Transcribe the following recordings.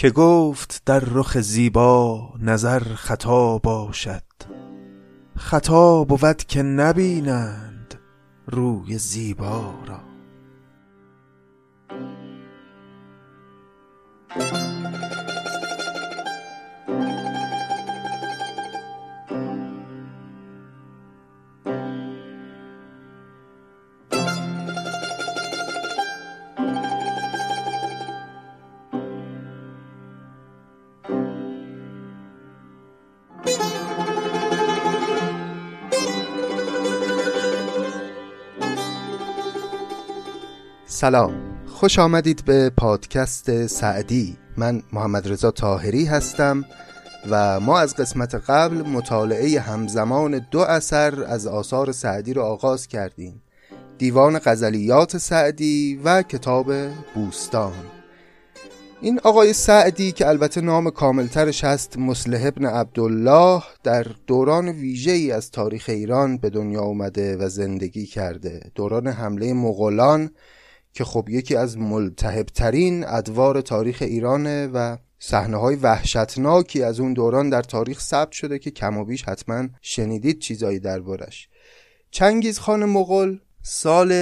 که گفت در رخ زیبا نظر خطا باشد. خطا بود که نبینند روی زیبا را. سلام. خوش آمدید به پادکست سعدی. من محمد رضا تاهری هستم و ما از قسمت قبل مطالعه همزمان دو اثر از آثار سعدی رو آغاز کردیم. دیوان غزلیات سعدی و کتاب بوستان. این آقای سعدی که البته نام کاملترش هست مسلح ابن عبدالله در دوران ویژه ای از تاریخ ایران به دنیا اومده و زندگی کرده. دوران حمله مغولان که خب یکی از ملتهبترین ادوار تاریخ ایرانه و صحنه های وحشتناکی از اون دوران در تاریخ ثبت شده که کم و بیش حتما شنیدید چیزایی دربارش. چنگیز خان مغول سال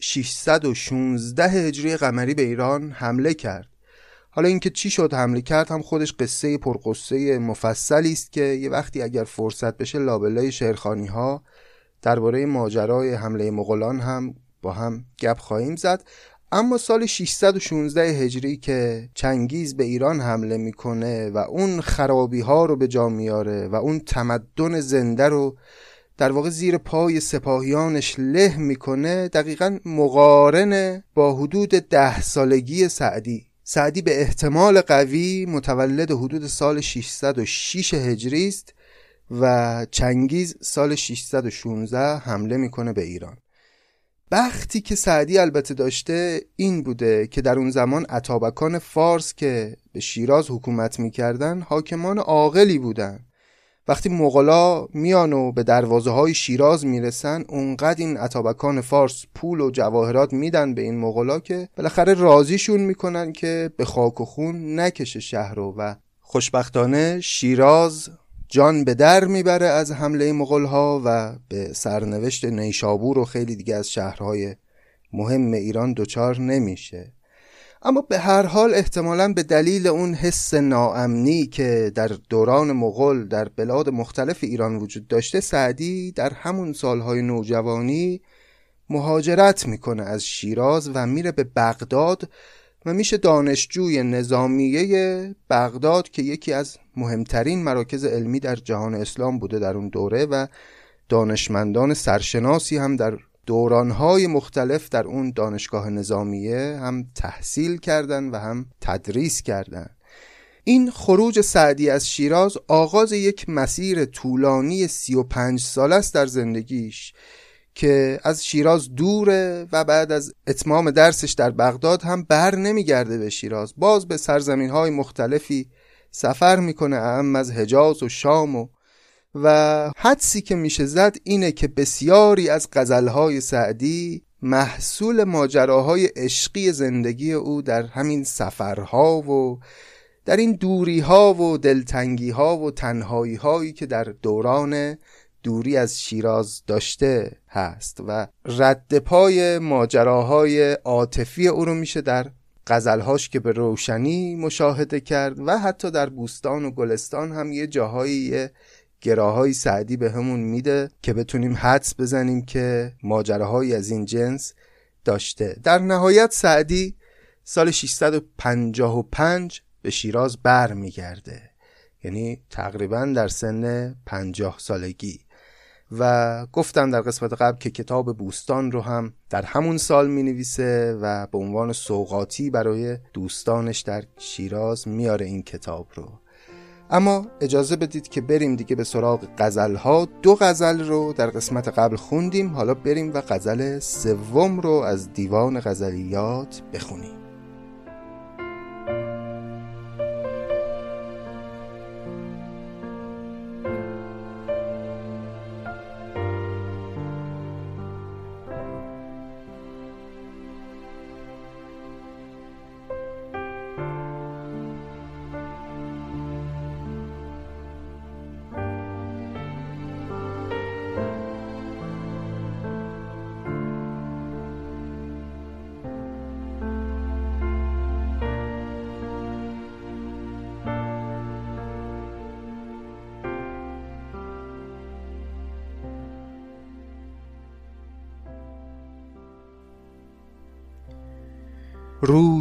616 هجری قمری به ایران حمله کرد. حالا اینکه چی شد حمله کرد هم خودش قصه پرقصه مفصلی است که یه وقتی اگر فرصت بشه لابلای شعرخانی ها درباره ماجرای حمله مغولان هم با هم گپ خواهیم زد. اما سال 616 هجری که چنگیز به ایران حمله می‌کنه و اون خرابی ها رو به جا میاره و اون تمدن زنده رو در واقع زیر پای سپاهیانش له می‌کنه دقیقا مقارن با حدود ده سالگی سعدی. سعدی به احتمال قوی متولد حدود سال 606 هجری است و چنگیز سال 616 حمله می‌کنه به ایران. بختی که سعدی البته داشته این بوده که در اون زمان اتابکان فارس که به شیراز حکومت می‌کردن حاکمان عاقلی بودن. وقتی مغلا میان و به دروازه های شیراز می‌رسن اونقدر این اتابکان فارس پول و جواهرات میدن به این مغلا که بالاخره راضیشون می‌کنن که به خاک و خون نکشه شهر و خوشبختانه شیراز جان به در می‌بره از حمله مغول ها و به سرنوشت نیشابور و خیلی دیگه از شهرهای مهم ایران دچار نمیشه. اما به هر حال احتمالا به دلیل اون حس ناامنی که در دوران مغول در بلاد مختلف ایران وجود داشته سعدی در همون سالهای نوجوانی مهاجرت می‌کنه از شیراز و میره به بغداد و میشه دانشجوی نظامیه بغداد که یکی از مهمترین مراکز علمی در جهان اسلام بوده در اون دوره و دانشمندان سرشناسی هم در دورانهای مختلف در اون دانشگاه نظامیه هم تحصیل کردن و هم تدریس کردن. این خروج سعدی از شیراز آغاز یک مسیر طولانی سی و پنج سال است در زندگیش. که از شیراز دوره و بعد از اتمام درسش در بغداد هم بر نمیگرده به شیراز. باز به سرزمین های مختلفی سفر می‌کنه اهم از حجاز و شام و و حدسی که میشه زد اینه که بسیاری از غزلهای سعدی محصول ماجراهای عشقی زندگی او در همین سفرها و در این دوری ها و دلتنگی ها و تنهایی هایی که در دوران دوری از شیراز داشته هست و رد پای ماجراهای عاطفی او رو میشه در غزلهاش که به روشنی مشاهده کرد و حتی در بوستان و گلستان هم یه جاهایی گراهای سعدی به همون میده که بتونیم حدس بزنیم که ماجراهایی از این جنس داشته. در نهایت سعدی سال 655 به شیراز بر میگرده یعنی تقریبا در سن 50 سالگی. و گفتم در قسمت قبل که کتاب بوستان رو هم در همون سال می نویسه و به عنوان سوقاتی برای دوستانش در شیراز میاره این کتاب رو. اما اجازه بدید که بریم دیگه به سراغ غزل ها دو غزل رو در قسمت قبل خوندیم حالا بریم و غزل سوم رو از دیوان غزلیات بخونیم.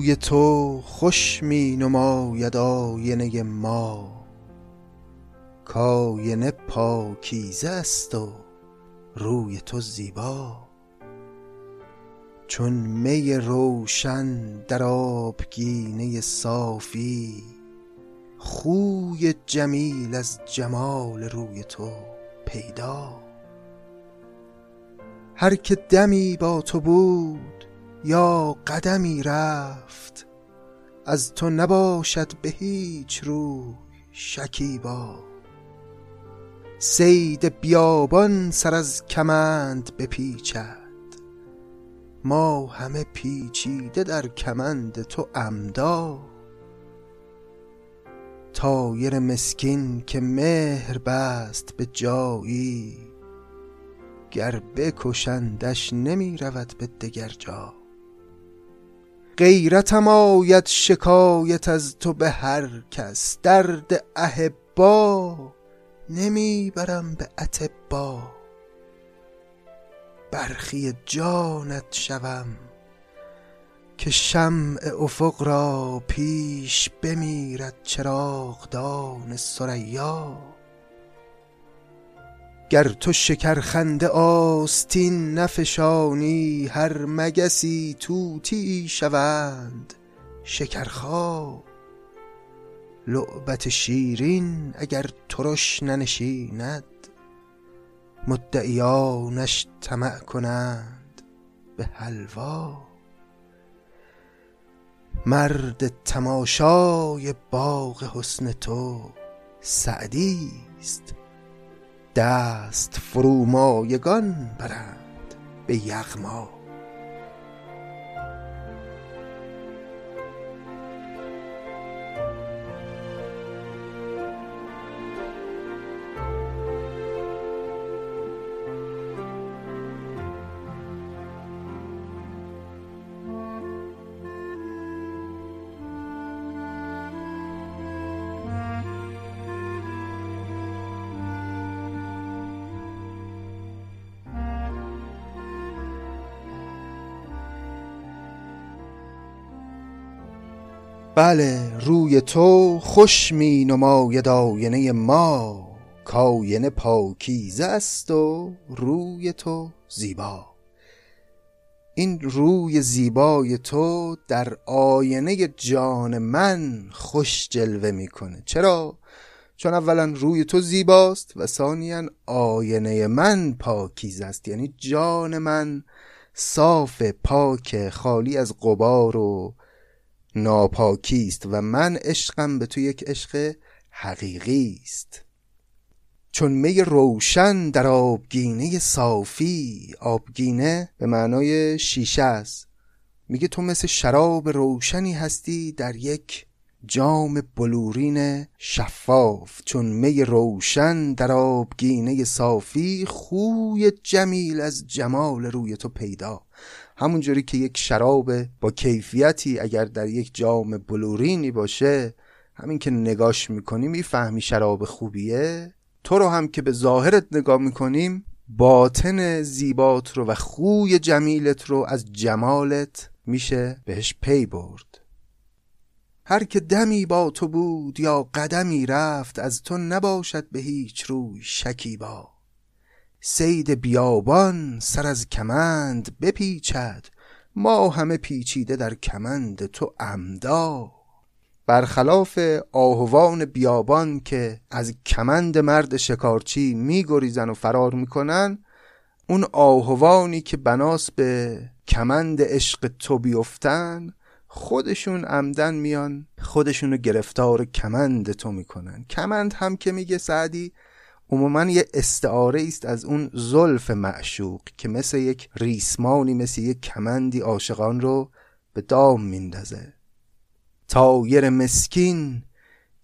روی تو خوش می نماید آینه ما. کاینه پاکیزه است و روی تو زیبا. چون می روشن در آبگینه صافی خوی جمیل از جمال روی تو پیدا. هر که دمی با تو بود یا قدمی رفت از تو نباشد به هیچ روی شکیبا. صید بیابان سر از کمند بپیچد ما همه پیچیده در کمند تو عمدا. طایر مسکین که مهر بست به جایی گر بکشندش نمی رود به دگر جا. غیرتم آید شکایت از تو به هر کس. درد احبا نمی برم به اتبا برخی جانت شوم که شمع افق را پیش بمیرد چراغدان ثریا. گر تو شکرخنده آستین نفشانی هر مگسی طوطیی شوند. شکرخا لعبت شیرین اگر ترش ننشیند. مدعیانش طمع کنند به حلوا. مرد تماشای باغ حسن تو سعدی است. دست فرومایگان برند به یغما. بله روی تو خوش می نماید آینه ما. کاینه پاکیزه است و روی تو زیبا. این روی زیبای تو در آینه جان من خوش جلوه می‌کنه چرا؟ چون اولا روی تو زیباست و ثانیا آینه من پاکیزه است. یعنی جان من صاف پاک خالی از غبار و ناپاکی است و من عشقم به تو یک عشق حقیقی است چون می روشن در آبگینه صافی آبگینه به معنای شیشه است. میگه تو مثل شراب روشنی هستی در یک جام بلورین شفاف. چون می روشن در آبگینه صافی خوی جمیل از جمال روی تو پیدا. همونجوری که یک شراب با کیفیتی اگر در یک جام بلورینی باشه همین که نگاش می‌کنی می‌فهمی شراب خوبیه؟ تو رو هم که به ظاهرت نگاه می‌کنیم باطن زیبات رو و خوی جمیلت رو از جمالت میشه بهش پی برد. هر که دمی با تو بود یا قدمی رفت از تو نباشد به هیچ روی شکیبا سید بیابان سر از کمند بپیچد ما همه پیچیده در کمند تو عمدا. برخلاف آهوان بیابان که از کمند مرد شکارچی میگریزن و فرار می‌کنن اون آهوانی که بناس به کمند عشق تو بیفتن خودشون عمدن میان خودشون رو گرفتار کمند تو می‌کنن. کمند هم که میگه سعدی عموما یه استعاره است از اون زلف معشوق که مثل یک ریسمانی مثل یک کمندی عاشقان رو به دام میندازه. تایر مسکین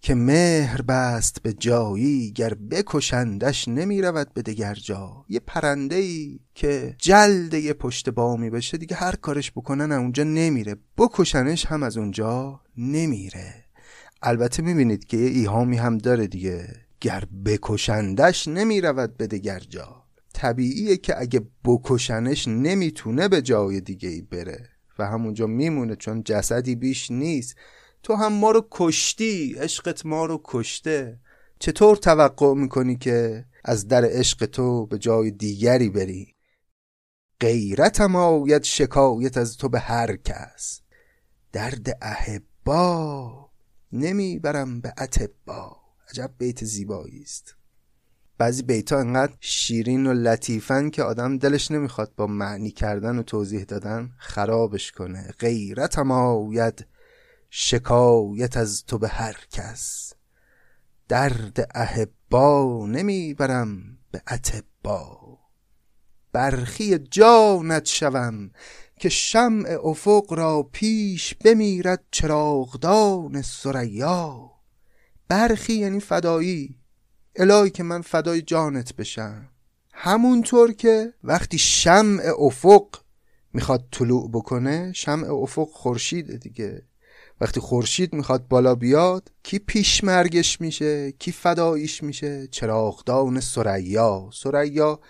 که مهر بست به جایی گر بکشندش نمی رود به دگر جا. یه پرنده ای که جلد یه پشت بامی بشه دیگه هر کارش بکنن اونجا نمیره. بکشنش هم از اونجا نمیره. البته می‌بینید که یه ایهامی هم داره دیگه. گر بکشندش نمی رود به دگر جا. طبیعیه که اگه بکشنش نمی‌تونه به جای دیگه ای بره. و همونجا میمونه چون جسدی بیش نیست. تو هم ما رو کشتی عشقت ما رو کشته. چطور توقع می‌کنی که از در عشق تو به جای دیگری بری؟ غیرتم آید شکایت از تو به هر کس. درد احبا نمی‌برم به اتبا عجب بیت زیبایی است. بعضی بیتا انقدر شیرین و لطیفن که آدم دلش نمی‌خواد با معنی کردن و توضیح دادن خرابش کنه. غیرتم آید شکایت از تو به هر کس. درد احبا نمی‌برم به اتبا برخی جانت شوم که شمع افق را پیش بمیرد چراغدان سریا برخی یعنی فدایی. الهی که من فدای جانت بشم. همونطور که وقتی شمع افق می‌خواد طلوع بکنه شمع افق خورشید دیگه. وقتی خورشید می‌خواد بالا بیاد کی پیش مرگش میشه کی فداییش میشه؟ چراغدان سریا سریا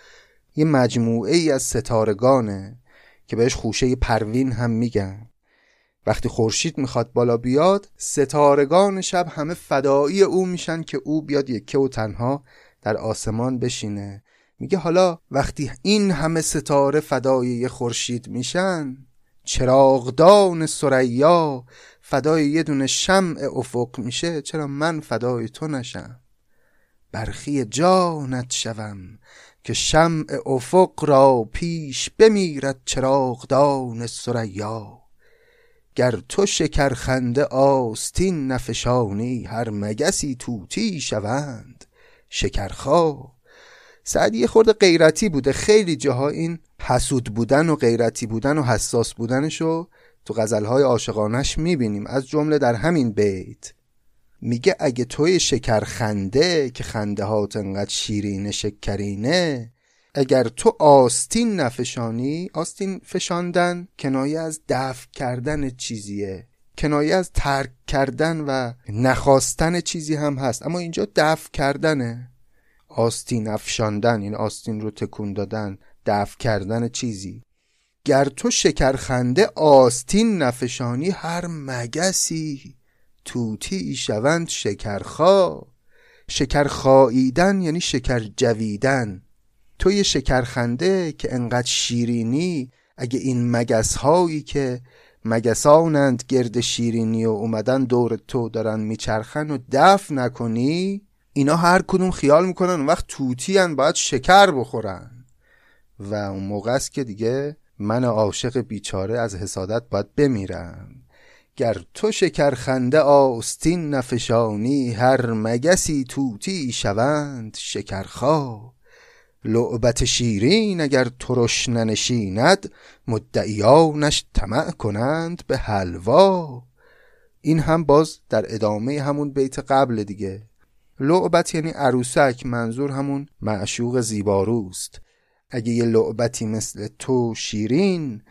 یه مجموعه ای از ستارگانه که بهش خوشه پروین هم میگن. وقتی خورشید می‌خواد بالا بیاد ستارگان شب همه فدایی او میشن که او بیاد یکه و تنها در آسمان بشینه. میگه حالا وقتی این همه ستاره فدای خورشید میشن چراغدان سریا فدای یه دونه شمع افق میشه چرا من فدای تو نشم؟ برخی جانت شوم که شمع افق را پیش بمیرد چراغدان سریا گر تو شکرخنده آستین نفشانی هر مگسی توتی شوند. شکرخا سعدی خورده غیرتی بوده. خیلی جاها این حسود بودن و غیرتی بودن و حساس بودنشو تو غزلهای عاشقانش می‌بینیم. از جمله در همین بیت. میگه اگه توی شکرخنده که خنده هات انقدر شیرین شکرینه اگر تو آستین نفشانی آستین فشاندن کنایه از دفع کردن چیزیه. کنایه از ترک کردن و نخواستن چیزی هم هست. اما اینجا دفع کردنه. آستین افشاندن این آستین رو تکون دادن دفع کردن چیزی. گر تو شکرخنده آستین نفشانی هر مگسی توتی شوند شکرخا. شکرخاییدن یعنی شکر جویدن تو یه شکرخنده که انقدر شیرینی اگه این مگس هایی که مگسانند گرد شیرینی و اومدن دور تو دارن میچرخن و دف نکنی اینا هر کدوم خیال می‌کنن اون وقت توتی هن باید شکر بخورن. و اون موقع است که دیگه من عاشق بیچاره از حسادت باید بمیرم. گر تو شکرخنده آستین نفشانی هر مگسی توتی شوند شکرخا لعبت شیرین اگر ترش ننشیند مدعیانش طمع کنند به حلوا. این هم باز در ادامه همون بیت قبل دیگه. لعبت یعنی عروسک منظور همون معشوق زیباروست. اگه یه لعبتی مثل تو شیرین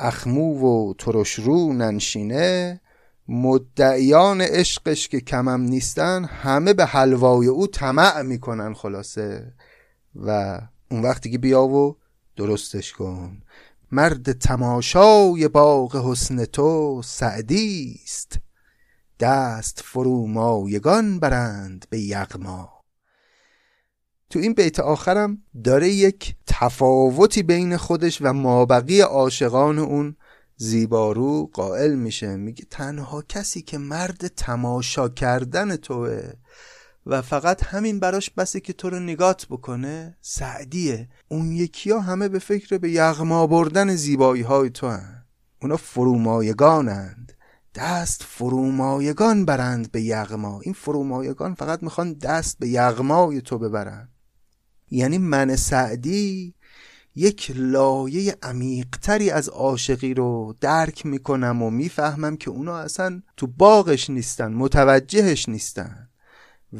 اخمو و ترش رو ننشینه مدعیان عشقش که کمم نیستن همه به حلوای او طمع می‌کنن خلاصه. و اون وقتی که بیا و درستش کن. مرد تماشای باغ حسن تو سعدی است. دست فرومایگان برند به یغما. تو این بیت آخرم داره یک تفاوتی بین خودش و مابقی عاشقان اون زیبارو قائل میشه. میگه تنها کسی که مرد تماشا کردن توه و فقط همین براش بسه که تو رو نگات بکنه سعدیه. اون یکی ها همه به فکر به یغما بردن زیبایی های تو هن. اونا فرومایگانند. دست فرومایگان برند به یغما. این فرومایگان فقط می‌خوان دست به یغمای تو ببرن. یعنی من سعدی یک لایه عمیقتری از عاشقی رو درک می‌کنم و می‌فهمم که اونا اصلا تو باغش نیستن متوجهش نیستن.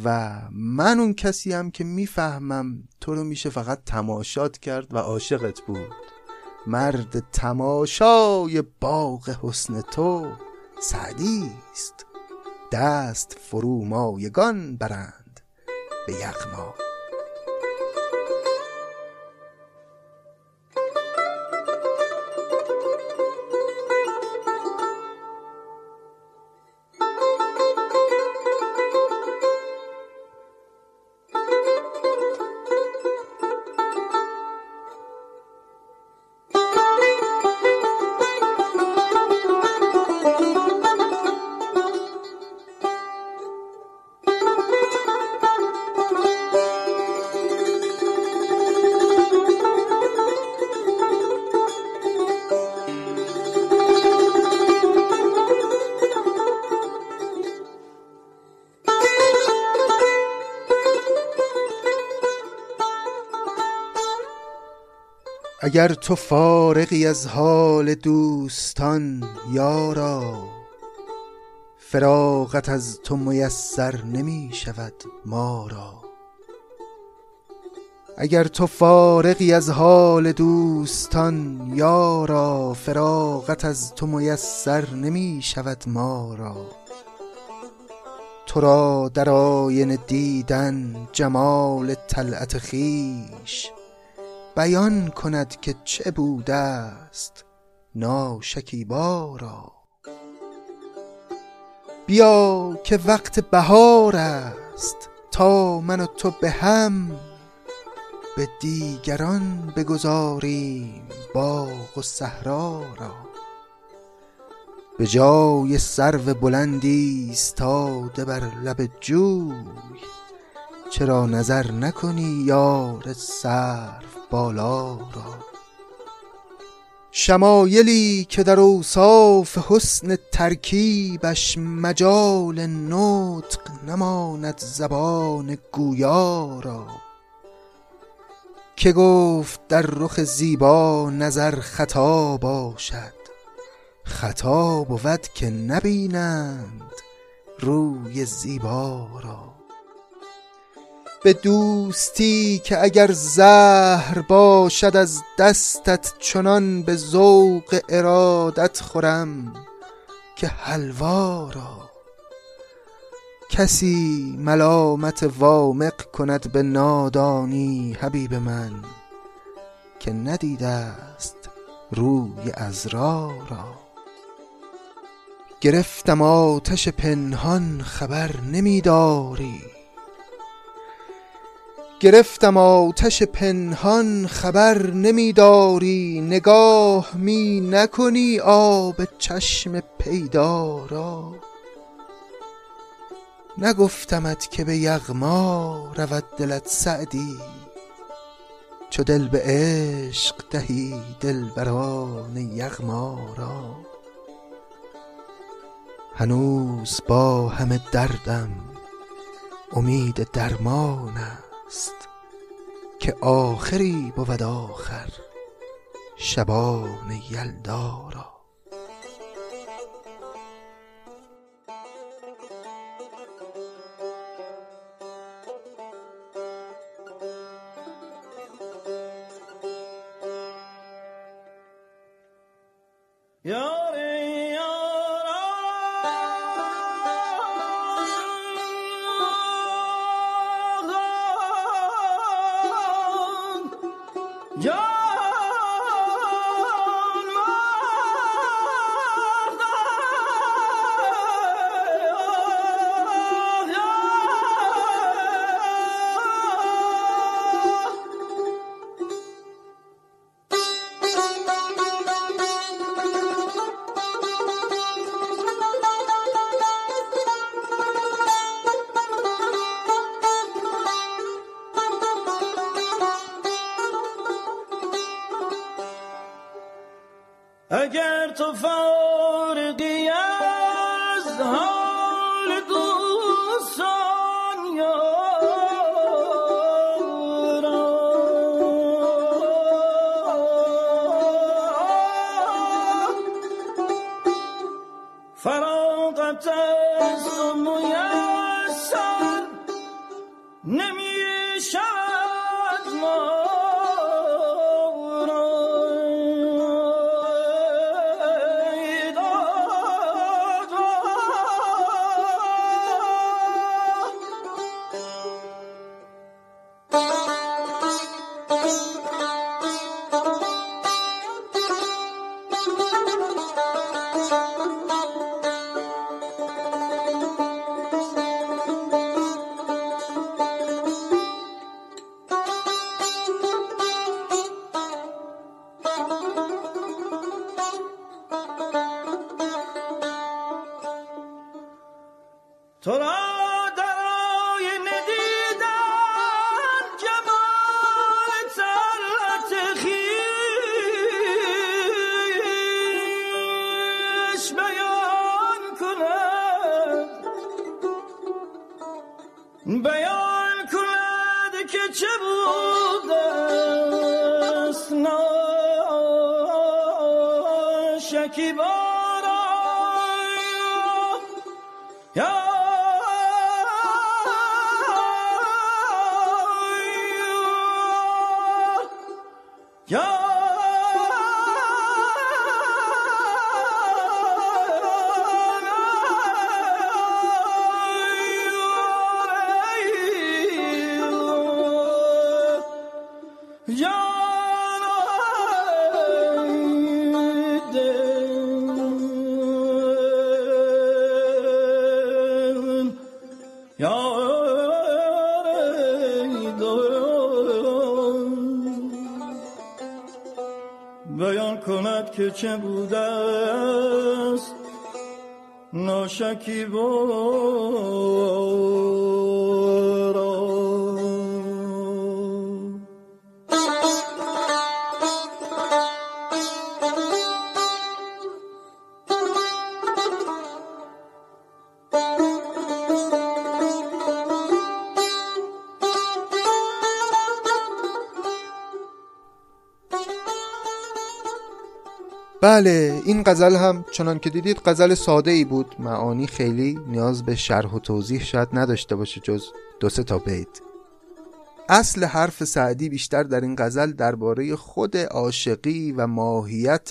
و من اون کسی هم که می‌فهمم تو رو میشه فقط تماشات کرد و عاشقت بود. مرد تماشای باغ حسن تو سعدی است. دست فرومایگان برند به یغما. اگر تو فارغی از حال دوستان یارا فراغت از تو میسر نمی شود ما را اگر تو فارغی از حال دوستان یارا فراغت از تو میسر نمی شود ما را تو را در آینه دیدن جمال طلعت خیش بیان کند که چه بوده است ناشکیبا را بیا که وقت بهار است تا من و تو به هم به دیگران بگذاریم باغ و صحرا را. به جای سرو بلندی ایستاده بر لب جوی چرا نظر نکنی یار سرو بالا را؟ شمایلی که در اوصاف حسن ترکیبش مجال نطق نماند زبان گویا را. که گفت در رخ زیبا نظر خطا باشد خطا بود که نبینند روی زیبا را. به دوستی که اگر زهر باشد از دستت چنان به ذوق ارادت خورم که حلوا را. کسی ملامت وامق کند به نادانی حبیب من که ندیده است روی ازرا را. گرفتم آتش پنهان خبر نمیداری. گرفتم آتش پنهان خبر نمیداری نگاه می نکنی آب چشم پیدا را. نگفتمت که به یغما رود دلت سعدی چو دل به عشق دهی دلبران یغما را. هنوز با همه دردم امید درمانم. است که آخری بود آخر شبان یلدا را اگر که بوده است؟ بله این غزل هم چنان که دیدید غزل ساده ای بود. معانی خیلی نیاز به شرح و توضیح شاید نداشته باشه جز دو سه تا بیت. اصل حرف سعدی بیشتر در این غزل درباره خود عاشقی و ماهیت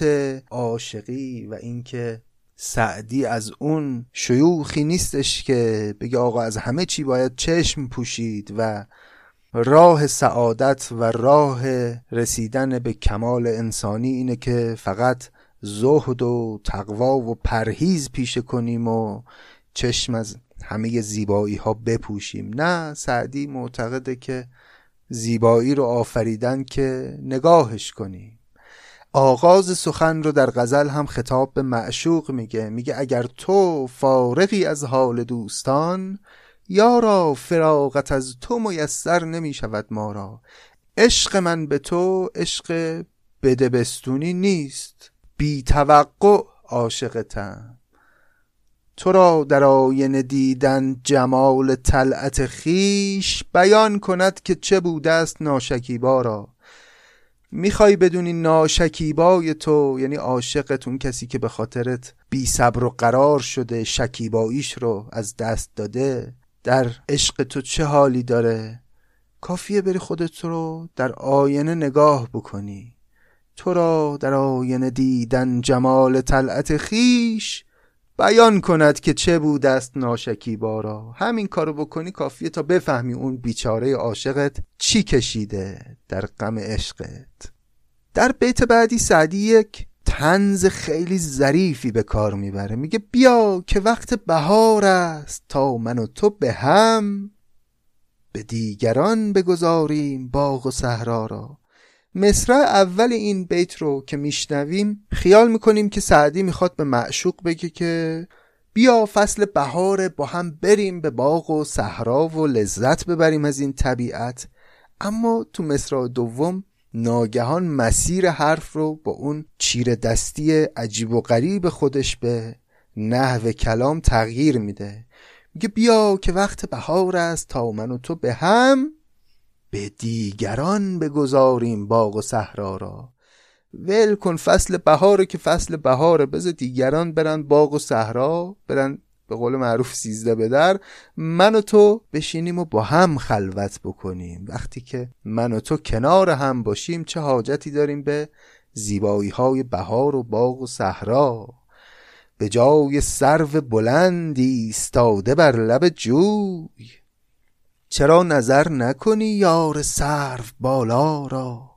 عاشقی و اینکه سعدی از اون شیوخی نیستش که بگه آقا از همه چی باید چشم پوشید و راه سعادت و راه رسیدن به کمال انسانی اینه که فقط زهد و تقوا و پرهیز پیشه کنیم و چشم از همه زیبایی ها بپوشیم. نه سعدی معتقده که زیبایی رو آفریدن که نگاهش کنیم. آغاز سخن رو در غزل هم خطاب به معشوق میگه. میگه اگر تو فارغی از حال دوستان یارا فراغت از تو میسر نمی شود ما را. عشق من به تو عشق بدبستونی نیست. بی توقع عاشقتم. تو را در آینه دیدن جمال طلعت خیش بیان کند که چه بوده است ناشکیبا را. می‌خوای بدونی ناشکیبای تو یعنی عاشقتون کسی که به خاطرت بی صبر و قرار شده شکیباییش رو از دست داده. در عشق تو چه حالی داره؟ کافیه بری خودت رو در آینه نگاه بکنی. تو را در آینه دیدن جمال طلعت خیش بیان کند که چه بود است ناشکی بارا همین کارو بکنی کافیه تا بفهمی اون بیچاره عاشقت چی کشیده در غم عشقت. در بیت بعدی سعدی یک تنز خیلی ظریفی به کار می‌بره. میگه بیا که وقت بهار است تا من و تو به هم به دیگران بگذاریم باغ و صحرا را. مصرع اول این بیت رو که میشنویم خیال می‌کنیم که سعدی می‌خواد به معشوق بگه که بیا فصل بهار با هم بریم به باغ و صحرا و لذت ببریم از این طبیعت. اما تو مصرع دوم ناگهان مسیر حرف رو با اون چیر دستی عجیب و غریب خودش به نحو کلام تغییر میده. میگه بیا که وقت بهار است تا من و تو به هم به دیگران بگذاریم باغ و صحرا را. ول کن فصل بهار که فصل بهاره. بذار دیگران برن باغ و صحرا برن به قول معروف سیزده به در. من و تو بشینیم و با هم خلوت بکنیم. وقتی که من و تو کنار هم باشیم چه حاجتی داریم به زیبایی های بهار و باغ و صحرا؟ به جای سرو بلندی استاده بر لب جوی. چرا نظر نکنی یار سرو بالا را؟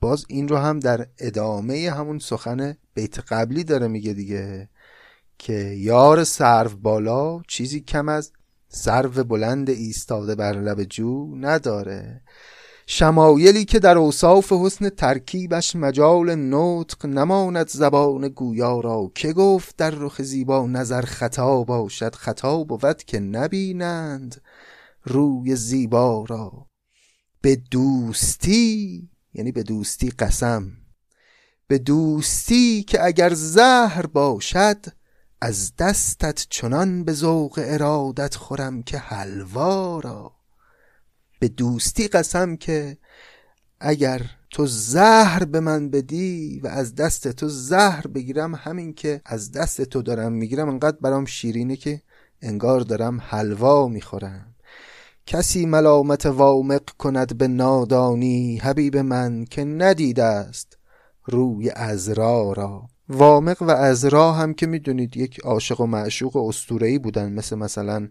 باز این رو هم در ادامه همون سخن بیت قبلی داره میگه دیگه که یار سرو بالا چیزی کم از سرو بلند ایستاده بر لب جو نداره. شمایلی که در اوصاف حسن ترکیبش مجال نطق نماند زبان گویا را که گفت در رخ زیبا نظر خطا باشد خطا بود که نبینند. روی زیبا را. به دوستی یعنی به دوستی قسم. به دوستی که اگر زهر باشد از دستت چنان به ذوق ارادت خورم که حلوا را. به دوستی قسم که اگر تو زهر به من بدی و از دست تو زهر بگیرم همین که از دست تو دارم می‌گیرم انقدر برام شیرینه که انگار دارم حلوا می‌خورم. کسی ملامت وامق کند به نادانی حبیب من که ندیده است روی ازرا را. وامق و ازرا هم که می‌دونید یک عاشق و معشوق اسطوره‌ای بودن مثل مثلا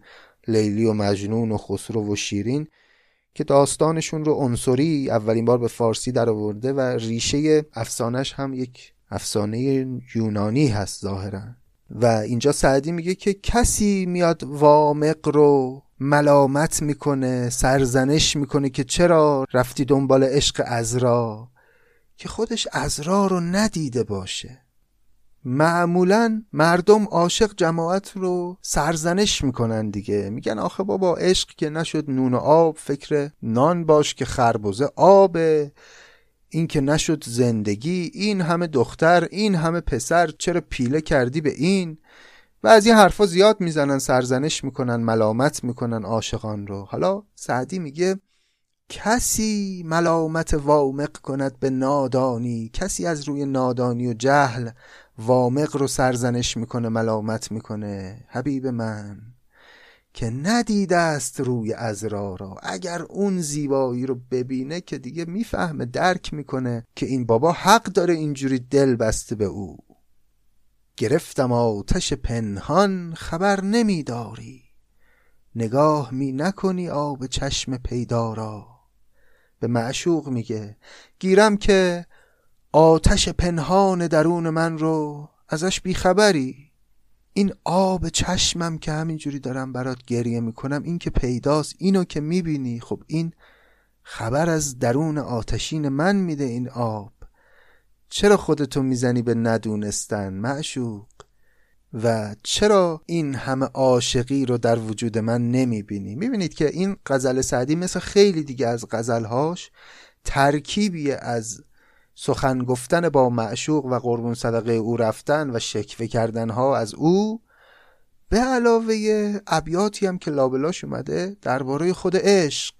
لیلی و مجنون و خسرو و شیرین که داستانشون رو عنصری اولین بار به فارسی در آورده و ریشه افسانش هم یک افسانه یونانی هست ظاهرا. و اینجا سعدی میگه که کسی میاد وامق رو ملامت می‌کنه سرزنش می‌کنه که چرا رفتی دنبال عشق ازرا که خودش ازرا رو ندیده باشه. معمولا مردم عاشق جماعت رو سرزنش می‌کنن دیگه. میگن آخه بابا عشق که نشد نون و آب فکر نان باش که خربزه آبه. این که نشد زندگی این همه دختر این همه پسر چرا پیله کردی به این؟ و از این حرفا زیاد می‌زنن سرزنش می‌کنن ملامت می‌کنن عاشقان رو. حالا سعدی میگه کسی ملامت وامق کند به نادانی کسی از روی نادانی و جهل وامق رو سرزنش می‌کنه ملامت می‌کنه. حبیب من که ندیده است روی ازرا را. اگر اون زیبایی رو ببینه که دیگه می‌فهمه درک می‌کنه که این بابا حق داره اینجوری دل بسته به او. گرفتم آتش پنهان خبر نمیداری. نگاه می نکنی آب چشم پیدا را. به معشوق میگه گیرم که آتش پنهان درون من رو ازش بیخبری. این آب چشمم که همینجوری دارم برات گریه می‌کنم این که پیداست اینو که می‌بینی. خب این خبر از درون آتشین من میده این آب. چرا خودتو می‌زنی به ندونستن معشوق؟ و چرا این همه عاشقی رو در وجود من نمی‌بینی؟ می‌بینید که این غزل سعدی مثل خیلی دیگه از غزلهاش ترکیبی از سخن گفتن با معشوق و قربون صدقه او رفتن و شکوه کردن ها از او به علاوه ابیاتی هم که لابلاش اومده درباره خود عشق.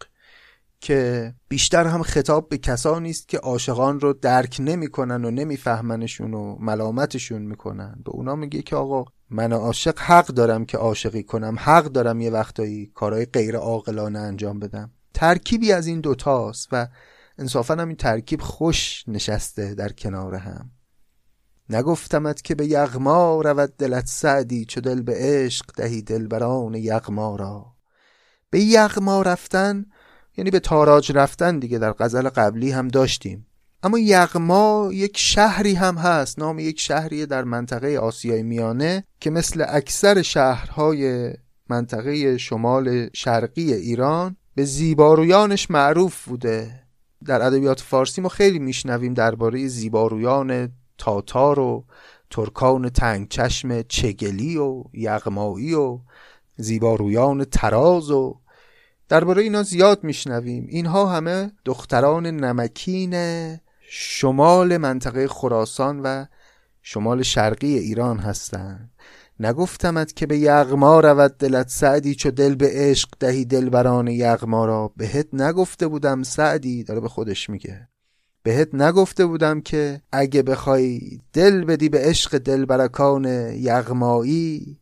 که بیشتر هم خطاب به کسانی است که عاشقان رو درک نمی‌کنن و نمیفهمنشون و ملامتشون می‌کنن. به اونا میگه که آقا من عاشق حق دارم که عاشقی کنم. حق دارم یه وقتایی کارهای غیر عاقلانه انجام بدم. ترکیبی از این دوتاست و انصافا هم این ترکیب خوش نشسته در کنار هم. نگفتمت که به یغما رود دلت سعدی چو دل به عشق دهی دلبران یغما را. به یغما رفتن یعنی به تاراج رفتن دیگه در غزل قبلی هم داشتیم. اما یغما یک شهری هم هست نام یک شهری در منطقه آسیای میانه که مثل اکثر شهرهای منطقه شمال شرقی ایران به زیبارویانش معروف بوده. در ادبیات فارسی ما خیلی میشنویم درباره زیبارویان تاتار و ترکان تنگ چشم چگلی و یغمایی و زیبارویان تراز و درباره اینا زیاد میشنویم. اینها همه دختران نمکین شمال منطقه خراسان و شمال شرقی ایران هستند. نگفتمت که به یغما رود دلت سعدی چو دل به عشق دهی دلبران یغما را. بهت نگفته بودم سعدی داره به خودش میگه. بهت نگفته بودم که اگه بخوای دل بدی به عشق دلبرکان یغمایی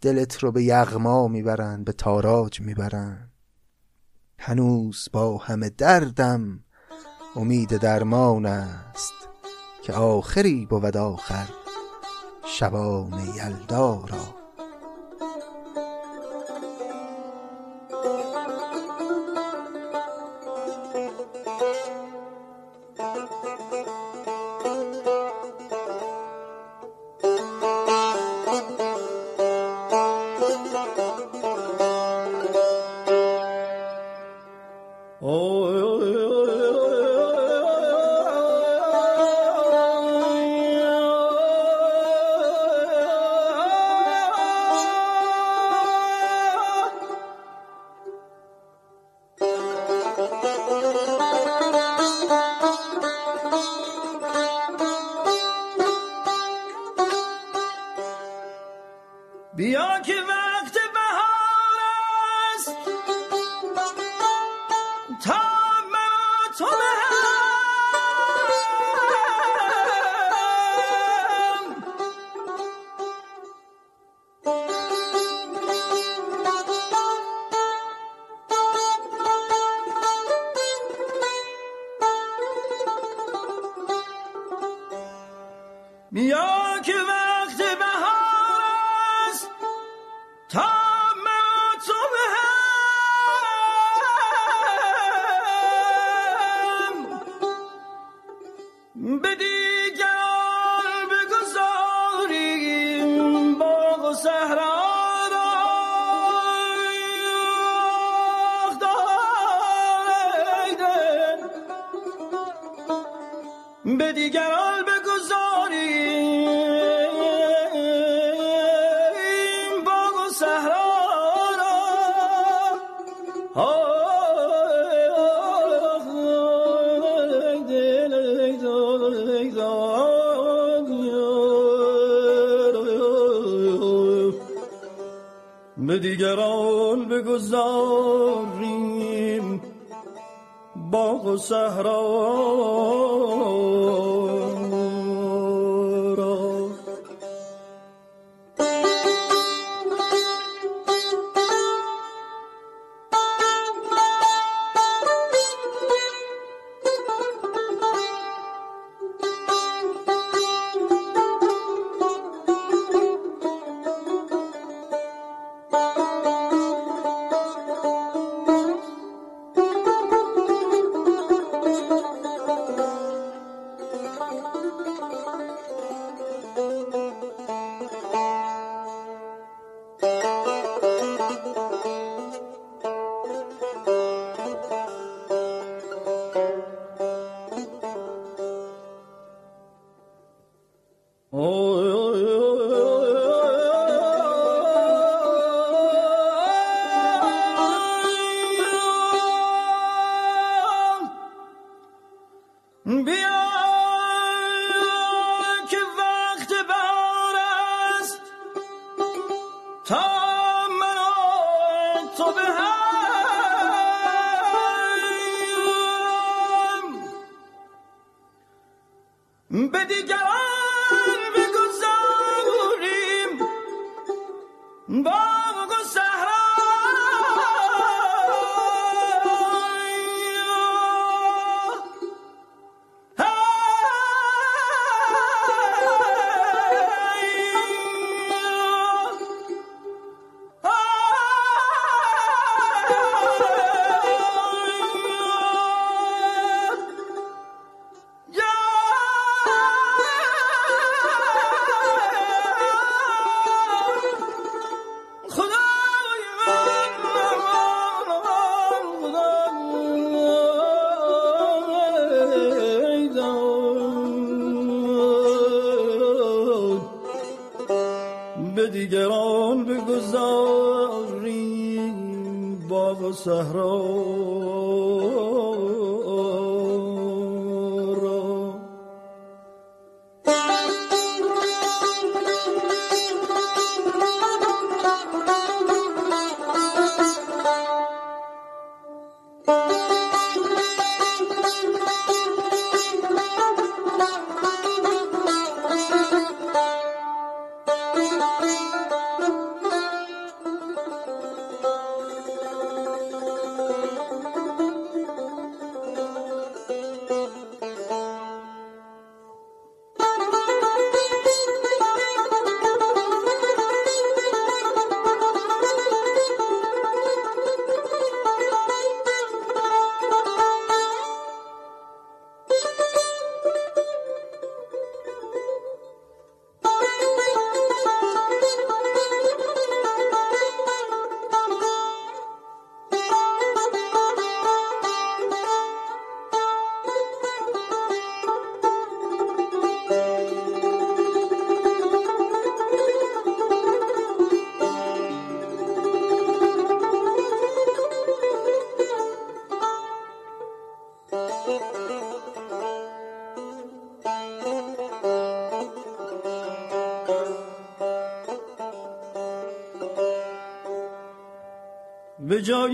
دلت رو به یغما می‌برن به تاراج می‌برن. هنوز با همه دردم امید درمان است که آخری بود آخر شبان یلدا را.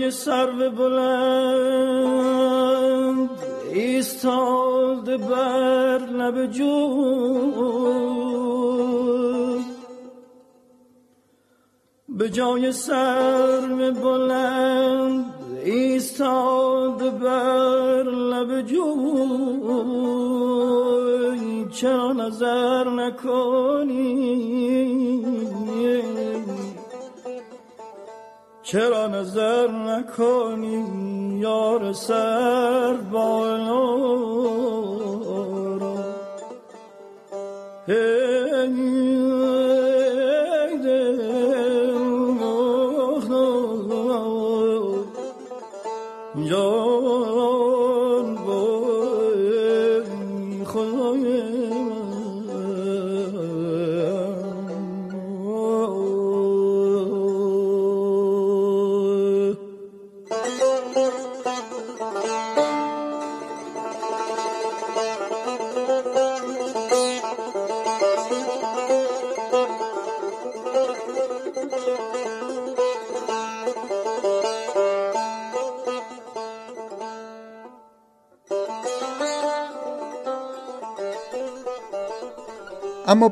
به جای سرو بلند ایستاد بر لب جوی به جای سرو بلند ایستاد بر لب جوی چرا نظر نکنی؟ چرا نظر نکنی یار سر.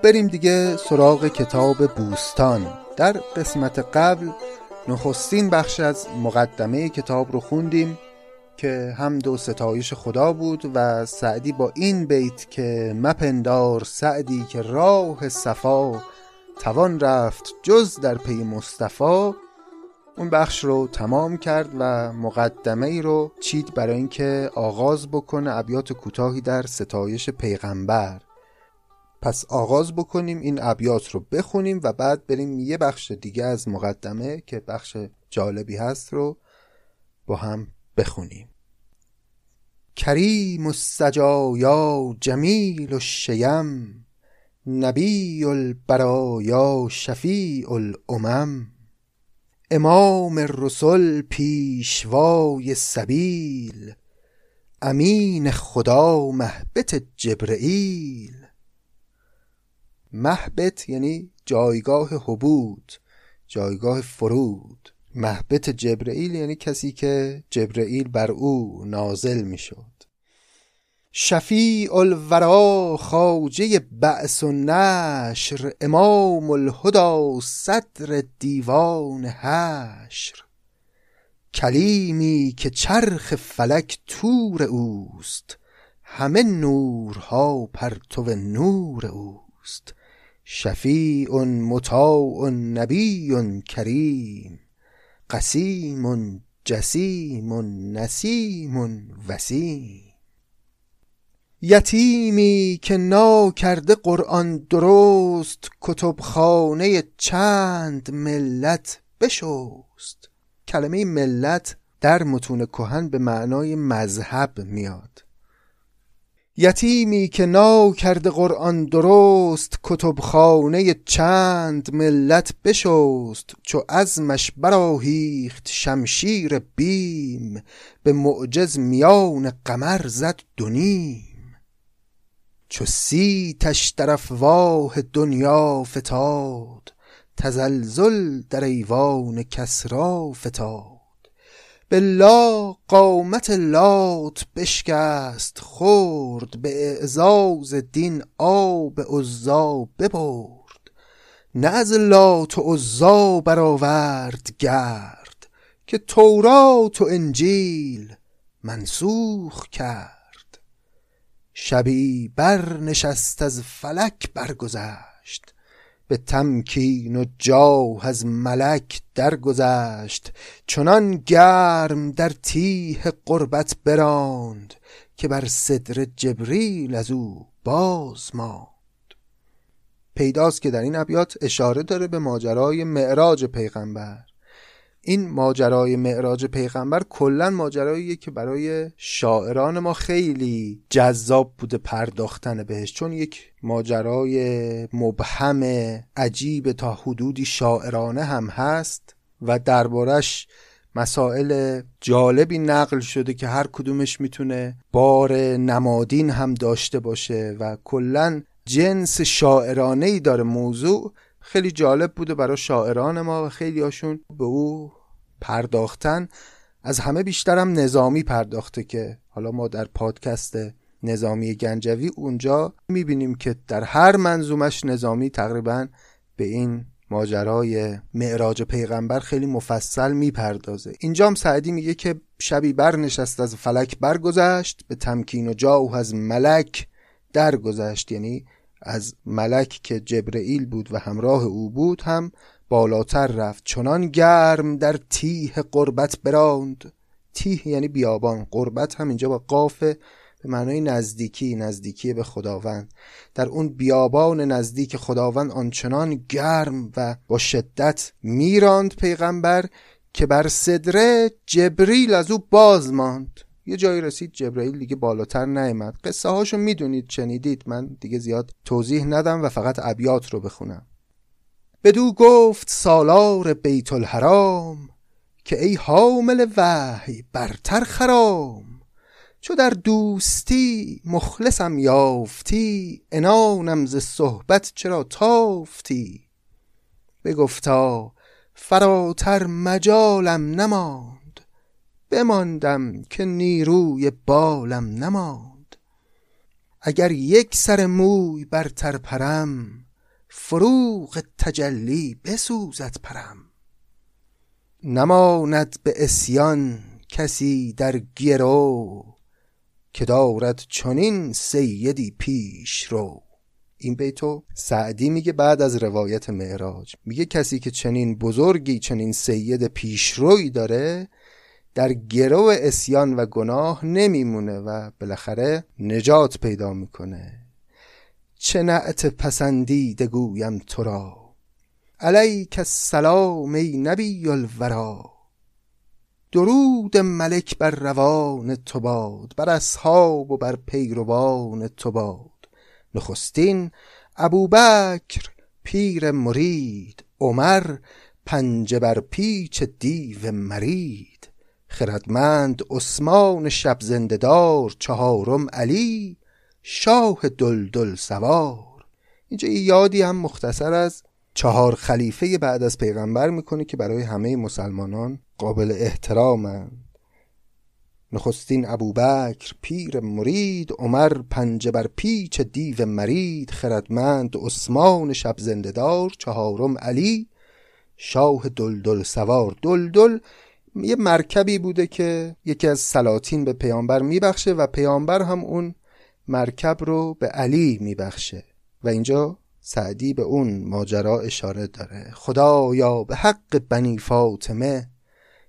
بریم دیگه سراغ کتاب بوستان. در قسمت قبل نخستین بخش از مقدمه کتاب رو خوندیم که هم دو ستایش خدا بود و سعدی با این بیت که مپندار سعدی که راه صفا توان رفت جز در پی مصطفی. اون بخش رو تمام کرد و مقدمه ای رو چید برای اینکه آغاز بکنه ابیات کوتاهی در ستایش پیغمبر. پس آغاز بکنیم این ابیات رو بخونیم و بعد بریم یه بخش دیگه از مقدمه که بخش جالبی هست رو با هم بخونیم. کریم السجایا جمیل الشیم نبی البرایا شفیع الامم. امام الرسل پیشوای سبیل امین خدا محبت جبرئیل. محبت یعنی جایگاه حبود جایگاه فرود. محبت جبرئیل یعنی کسی که جبرئیل بر او نازل می‌شد. شفیع الورا خاجه بعث و نشر امام الهدا صدر دیوان حشر. کلیمی که چرخ فلک تور اوست همه نورها پرتو نور اوست. شفیع مطاع نبی کریم قسیم جسیم نسیم وسیم. یتیمی که نا کرده قرآن درست کتبخانه چند ملت بشست. کلمه ملت در متون کهن به معنای مذهب میاد. یتیمی که نا کرده قرآن درست کتبخانه چند ملت بشست چو ازمش براهیخت شمشیر بیم به معجز میان قمر زد دونیم چو سیتش در افواه دنیا فتاد تزلزل در ایوان کسرا فتاد. بالله قامت لات بشکست خورد به اعزاز دین آب عزا ببرد. نه از لات و عزا برآورد گرد که تورات و انجیل منسوخ کرد. شبی برنشست از فلک برگذشت به تمکین و جاه از ملک درگذشت. چنان گرم در تیه قربت براند که بر صدر جبریل از او باز ماند. پیداست که در این ابیات اشاره داره به ماجرای معراج پیغمبر. این ماجرای معراج پیغمبر کلا ماجراییه که برای شاعران ما خیلی جذاب بوده پرداختن بهش چون یک ماجرای مبهم عجیب تا حدودی شاعرانه هم هست و دربارش مسائل جالبی نقل شده که هر کدومش می‌تونه بار نمادین هم داشته باشه و کلا جنس شاعرانه ای داره موضوع خیلی جالب بوده برای شاعران ما و خیلی هاشون به او پرداختن. از همه بیشترم نظامی پرداخته که حالا ما در پادکست نظامی گنجوی اونجا می‌بینیم که در هر منظومش نظامی تقریبا به این ماجرای معراج پیغمبر خیلی مفصل می‌پردازه. اینجا هم سعدی میگه که شبی بر نشست از فلک برگذشت به تمکین و جاو از ملک درگذشت. یعنی از ملک که جبرئیل بود و همراه او بود هم بالاتر رفت. چنان گرم در تیه قربت براند. تیه یعنی بیابان قربت هم اینجا با قاف به معنای نزدیکی نزدیکی به خداوند. در اون بیابان نزدیک خداوند آنچنان گرم و با شدت میراند پیغمبر که بر صدره جبریل از او باز ماند. یه جایی رسید جبرئیل دیگه بالاتر نیامد قصه هاشو می‌دونید شنیدید. من دیگه زیاد توضیح ندم و فقط ابیات رو بخونم. بدو گفت سالار بیت الحرام که ای حامل وحی برتر خرام. چو در دوستی مخلصم یافتی انانم ز صحبت چرا تافتی؟ بگفتا فراتر مجالم نمان بماندم که نیروی بالم نماند. اگر یک سر موی برتر پرم فروغ تجلی بسوزد پرم. نماند به اسیان کسی در گرو که دارد چنین سیدی پیش رو. این بیتو سعدی میگه بعد از روایت معراج. میگه کسی که چنین بزرگی چنین سید پیشروی داره در گرو اسیان و گناه نمیمونه و بالاخره نجات پیدا می‌کنه. چه نعت پسندیده گویم تو را علیک السلام ای نبی الورا. درود ملک بر روان تو باد بر اصحاب و بر پیروان تو باد. نخستین ابوبکر پیر مرید عمر پنجه بر پیچ دیو مرید. خردمند عثمان شب زندهدار چهارم علی شاه دلدل سوار. اینجا یادی هم مختصر از چهار خلیفه بعد از پیغمبر می‌کنه که برای همه مسلمانان قابل احترامند. نخستین ابوبکر پیر مرید عمر پنجه بر پیچ دیو مرید خردمند عثمان شب زندهدار چهارم علی شاه دلدل سوار. دلدل یه مرکبی بوده که یکی از سلاطین به پیامبر میبخشه و پیامبر هم اون مرکب رو به علی میبخشه. و اینجا سعدی به اون ماجرا اشاره داره. خدایا به حق بنی فاطمه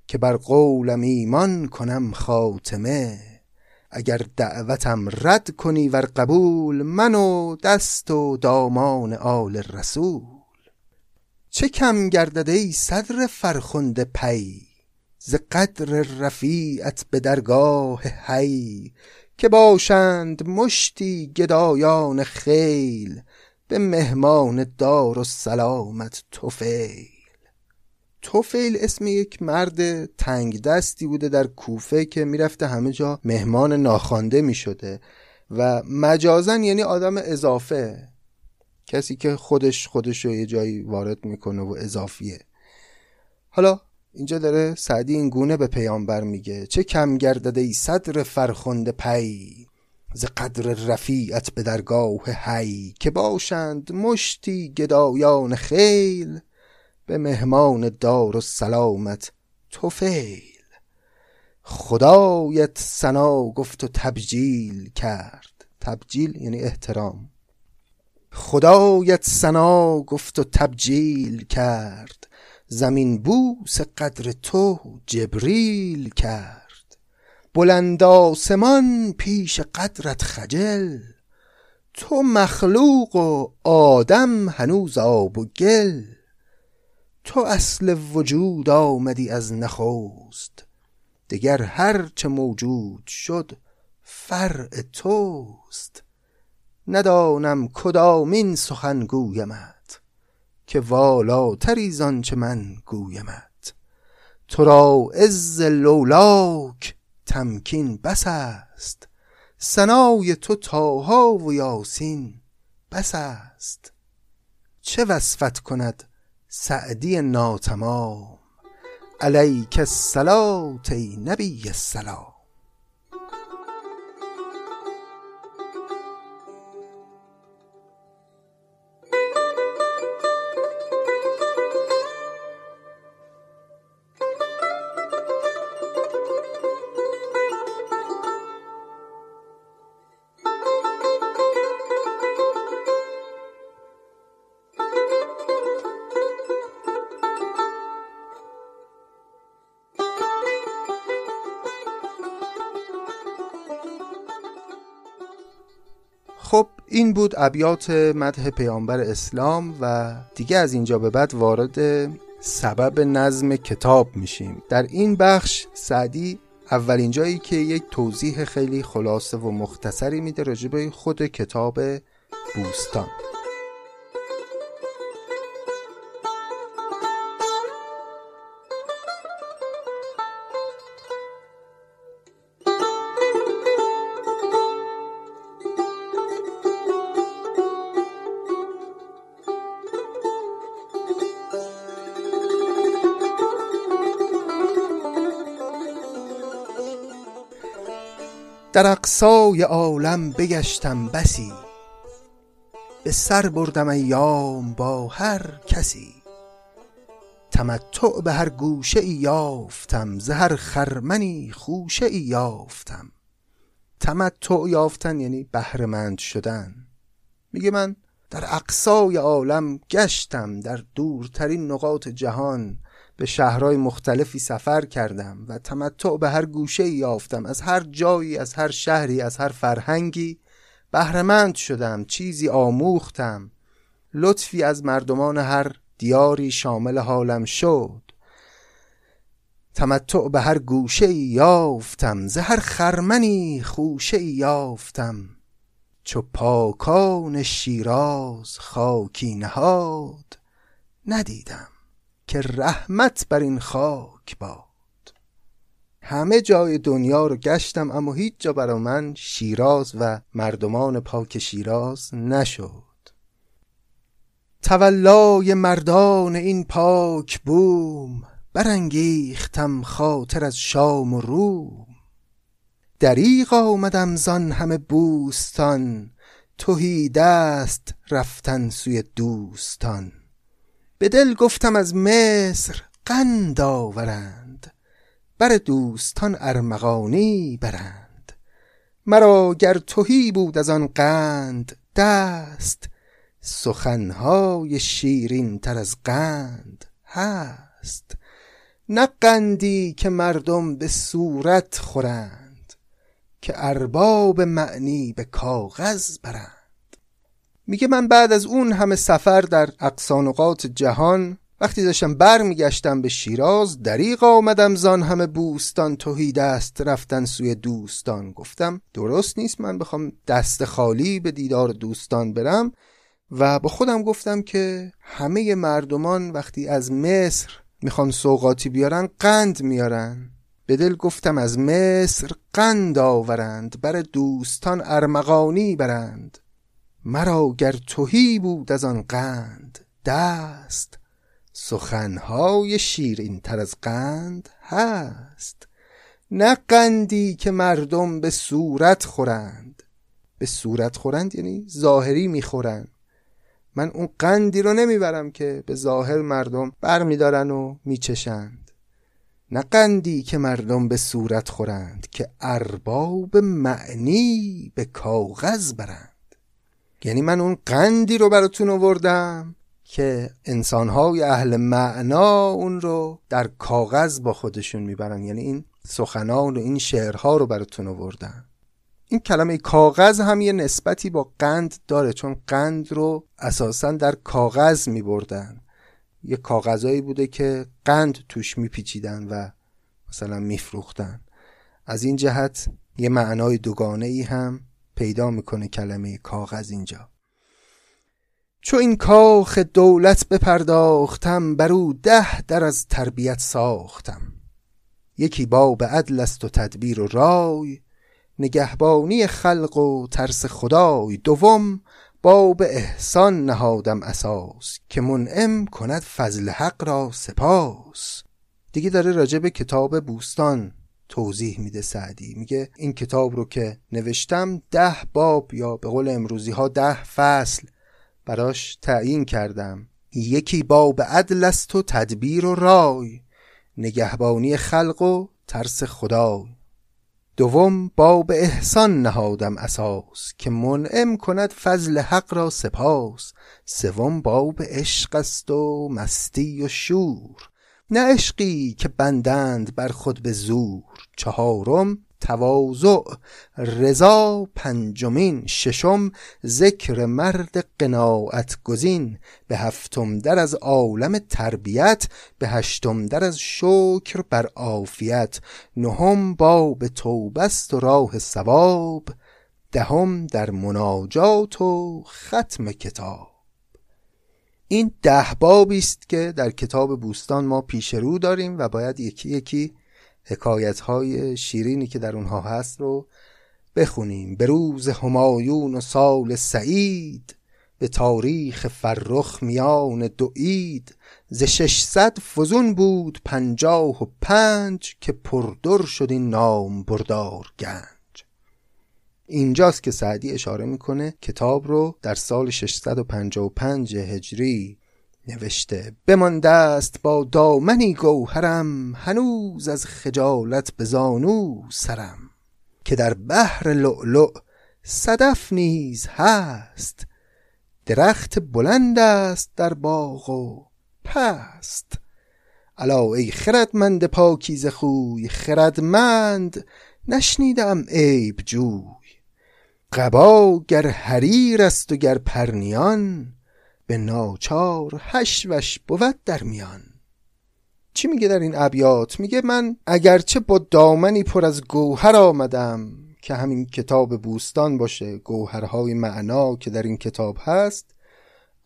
که بر قولم ایمان کنم خاتمه. اگر دعوتم رد کنی ور قبول من و دست و دامان آل رسول. چه کم گردد ای صدر فرخنده پی؟ ز قدر رفیعت به درگاه حی که باشند مشتی گدایان خیل به مهمان دار و سلامت توفیل. توفیل اسم یک مرد تنگ دستی بوده در کوفه که می‌رفته همه جا مهمان ناخوانده می‌شده و مجازن یعنی آدم اضافه کسی که خودش خودش رو یه جایی وارد می‌کنه و اضافیه. حالا اینجا داره سعدی این گونه به پیامبر میگه چه کم گردده ای صدر فرخنده پی ز قدر رفیعت به درگاه هی که باشند مشتی گدایان خیل به مهمان دار و سلامت توفیل. خدایت سنا گفت و تبجیل کرد. تبجیل یعنی احترام. خدایت سنا گفت و تبجیل کرد. زمین بوس قدر تو جبریل کرد. بلند آسمان پیش قدرت خجل. تو مخلوق و آدم هنوز آب و گل. تو اصل وجود آمدی از نخست. دگر هر چه موجود شد فرع توست. ندانم کدامین سخن گویمت که والاتری زآنچه من گویمت. تو را عز لولاک تمکین بس است. ثنای تو طاها و یاسین بس است. چه وصفت کند سعدی ناتمام؟ علیک الصلاة ای نبی السلام. بود ابیات مدح پیامبر اسلام و دیگه از اینجا به بعد وارد سبب نظم کتاب میشیم. در این بخش سعدی اولین جایی که یک توضیح خیلی خلاصه و مختصری میده راجبه خود کتاب بوستان. در اقصای عالم بگشتم بسی. به سر بردم ایام با هر کسی. تمتع به هر گوشه ای یافتم ز خرمنی خوشه ای یافتم. تمتع یافتن یعنی بهرهمند شدن. میگه من در اقصای عالم گشتم در دورترین نقاط جهان. به شهرهای مختلفی سفر کردم و تمتع به هر گوشه یافتم. از هر جایی از هر شهری از هر فرهنگی بهرهمند شدم چیزی آموختم. لطفی از مردمان هر دیاری شامل حالم شد. تمتع به هر گوشه یافتم ز هر خرمنی خوشه یافتم. چو پاکان شیراز خاکی نهاد ندیدم. که رحمت بر این خاک باد. همه جای دنیا رو گشتم اما هیچ جا برا من شیراز و مردمان پاک شیراز نشد. تولای مردان این پاک بوم برانگیختم خاطر از شام و روم. دریغ آمدم زان همه بوستان تهی دست رفتن سوی دوستان. به دل گفتم از مصر قند آورند بر دوستان ارمغانی برند. مرا گر تهی بود از آن قند دست سخنهای شیرین تر از قند هست. نه قندی که مردم به صورت خورند که ارباب معنی به کاغذ برند. میگه من بعد از اون همه سفر در اقصانقات جهان وقتی داشتم بر میگشتم به شیراز دریغ آمدم زان همه بوستان توهی دست رفتن سوی دوستان. گفتم درست نیست من بخوام دست خالی به دیدار دوستان برم. و با خودم گفتم که همه مردمان وقتی از مصر می‌خوان سوقاتی بیارن قند میارن. به دل گفتم از مصر قند آورند بر دوستان ارمغانی برند. مرا گر توهی بود از آن قند دست سخنهای شیرین تر از قند هست. نه قندی که مردم به صورت خورند. به صورت خورند یعنی ظاهری می‌خورند. من اون قندی رو نمی‌برم که به ظاهر مردم برمیدارن و میچشند. نه قندی که مردم به صورت خورند که ارباب معنی به کاغذ برند. یعنی من اون قندی رو براتون آوردم که انسانهای اهل معنا اون رو در کاغذ با خودشون می‌برن. یعنی این سخنان و این شعرها رو براتون آوردم. این کلمه کاغذ هم یه نسبتی با قند داره چون قند رو اساسا در کاغذ می بردن یه کاغذایی بوده که قند توش میپیچیدن و مثلا میفروختن. از این جهت یه معنای دوگانه ای هم پیدا می‌کنه کلمه کاغذ اینجا. چو این کاخ دولت بپرداختم بر او ده در از تربیت ساختم. یکی باب عدل است و تدبیر و رای نگهبانی خلق و ترس خدای دوم. باب احسان نهادم اساس که منعم کند فضل حق را سپاس. دیگه داره راجع به کتاب بوستان توضیح میده سعدی. میگه این کتاب رو که نوشتم ده باب یا به قول امروزی ها ده فصل براش تعیین کردم. یکی باب عدل است و تدبیر و رای نگهبانی خلق و ترس خدای. دوم باب احسان نهادم اساس که منعم کند فضل حق را سپاس. سوم باب عشق است و مستی و شور. نه عشقی که بندند بر خود به زور. چهارم تواضع. رضا. پنجمین ششم ذکر مرد قناعت گزین به هفتم در از عالم تربیت. به هشتم در از شکر بر عافیت. نهم باب توبه است و راه ثواب. دهم در مناجات و ختم کتاب. این ده بابی است که در کتاب بوستان ما پیش رو داریم و باید یکی یکی حکایت های شیرینی که در اونها هست رو بخونیم. به روز همایون و سال سعید به تاریخ فرخ میان دو اید ز ششصد فزون بود پنجاه و پنج که پردر شد این نام بردار گنج. اینجاست که سعدی اشاره می‌کنه کتاب رو در سال 655 هجری نوشته. بمانده است با دامنی گوهرم هنوز از خجالت به زانو سرم که در بحر لؤلؤ صدف نیز هست درخت بلند است در باغ و پست. الا ای خردمند پاکیز خوی خردمند نشنیدم عیب جوی قبا گر حریر است و گر پرنیان به ناچار هشوش بود در میان. چی میگه در این ابیات؟ میگه من اگرچه با دامنی پر از گوهر آمدم که همین کتاب بوستان باشه گوهرهای معنا که در این کتاب هست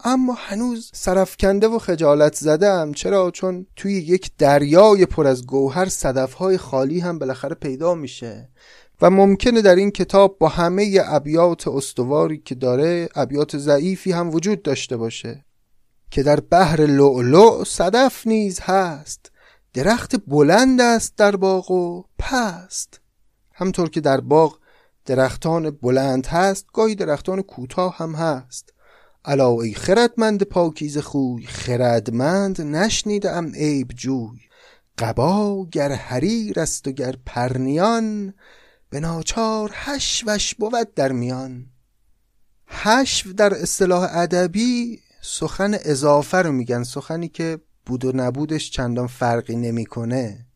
اما هنوز سرفکنده و خجالت زدم. چرا؟ چون توی یک دریای پر از گوهر صدفهای خالی هم بالاخره پیدا میشه. و ممکنه در این کتاب با همه ابیات استواری که داره ابیات ضعیفی هم وجود داشته باشه که در بحر لؤلؤ صدف نیز هست درخت بلند است در باغ و پست. همطور که در باغ درختان بلند هست گاهی درختان کوتاه هم هست. الا ای خردمند پاکیز خوی خردمند نشنیدم عیب جوی. قبا گر حریر است و گر پرنیان به ناچار حشوش بود در میان. حشو در اصطلاح ادبی سخن اضافه رو میگن سخنی که بود و نبودش چندان فرقی نمی‌کنه.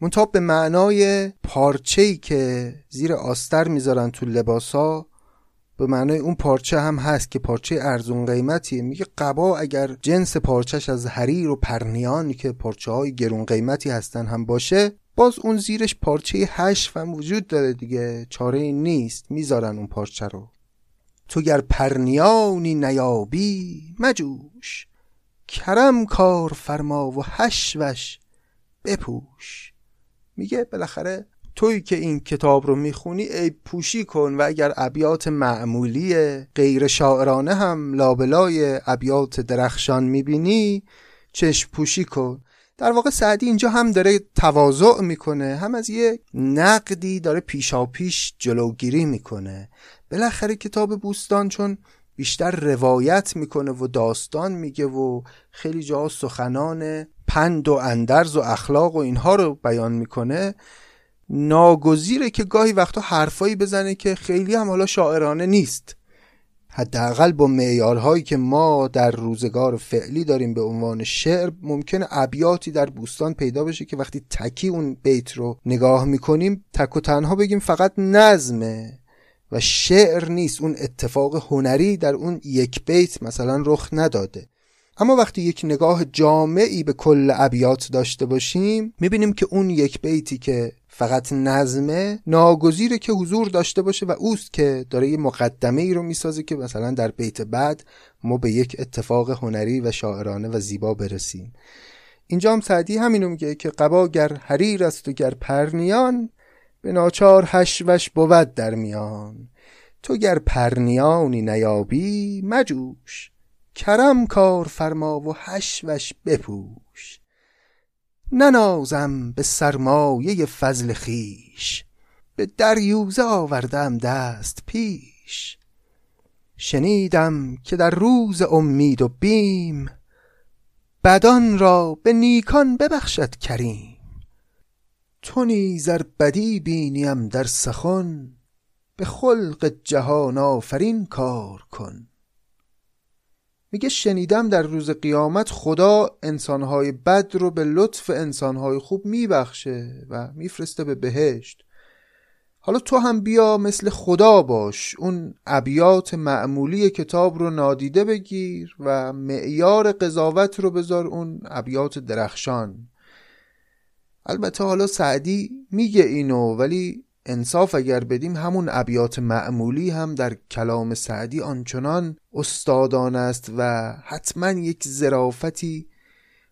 منتها به معنای پارچه‌ای که زیر آستر می‌ذارن تو لباسا به معنای اون پارچه هم هست که پارچه ارزون قیمتیه. میگه قبا اگر جنس پارچش از حریر و پرنیان که پارچه های گرون قیمتی هستن هم باشه باز اون زیرش پارچه هشف هم وجود داره دیگه. چاره نیست. می‌ذارن اون پارچه رو. تو گر پرنیانی نیابی مجوش. کرم کار فرما و هشوش بپوش. میگه بالاخره توی که این کتاب رو می‌خونی ای پوشی کن و اگر ابیات معمولی غیر شاعرانه هم لابلای ابیات درخشان می‌بینی چشم پوشی کن. در واقع سعدی اینجا هم داره تواضع می‌کنه هم از یه نقدی داره پیشا پیش جلوگیری می‌کنه. بالاخره کتاب بوستان چون بیشتر روایت می‌کنه و داستان میگه و خیلی جا سخنان پند و اندرز و اخلاق و اینها رو بیان می‌کنه ناگزیره که گاهی وقتا حرفایی بزنه که خیلی هم حالا شاعرانه نیست. حداقل با معیارهایی که ما در روزگار فعلی داریم به عنوان شعر ممکنه ابیاتی در بوستان پیدا بشه که وقتی تکی اون بیت رو نگاه می‌کنیم تک و تنها بگیم فقط نظمه و شعر نیست. اون اتفاق هنری در اون یک بیت مثلا رخ نداده. اما وقتی یک نگاه جامعی به کل ابیات داشته باشیم می‌بینیم که اون یک بیتی که فقط نظمه ناگزیره که حضور داشته باشه و اوست که داره یه مقدمه ای رو می‌سازه که مثلا در بیت بعد ما به یک اتفاق هنری و شاعرانه و زیبا برسیم. اینجا هم سعدی همینو میگه که قبا گر حریر است و گر پرنیان به ناچار هشوش بود در میان. تو گر پرنیانی نیابی مجوش کرم کار فرما و هشوش بپوش. ننازم به سرمایه فضل خیش. به دریوزه آوردم دست پیش. شنیدم که در روز امید و بیم بدان را به نیکان ببخشد کریم. تو نیز بدی بینیم در سخن به خلق جهان آفرین کار کن. میگه شنیدم در روز قیامت خدا انسانهای بد رو به لطف انسانهای خوب میبخشه و میفرسته به بهشت. حالا تو هم بیا مثل خدا باش. اون ابیات معمولی کتاب رو نادیده بگیر و معیار قضاوت رو بذار اون ابیات درخشان. البته حالا سعدی میگه اینو ولی انصاف اگر بدیم همون ابیات معمولی هم در کلام سعدی آنچنان استادان است و حتما یک زرافتی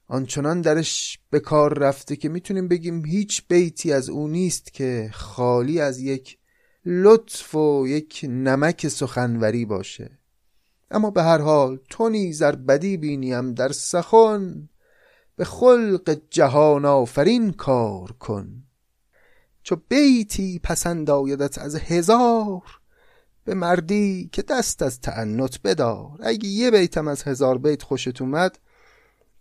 آنچنان درش به کار رفته که می‌تونیم بگیم هیچ بیتی از او نیست که خالی از یک لطف و یک نمک سخنوری باشه. اما به هر حال تو نیز بدی بینیم در سخن به خلق جهان آفرین کار کن. چو بیتی پسند آیدت از هزار به مردی که دست از تعنت بدار. اگه یه بیتم از هزار بیت خوشت اومد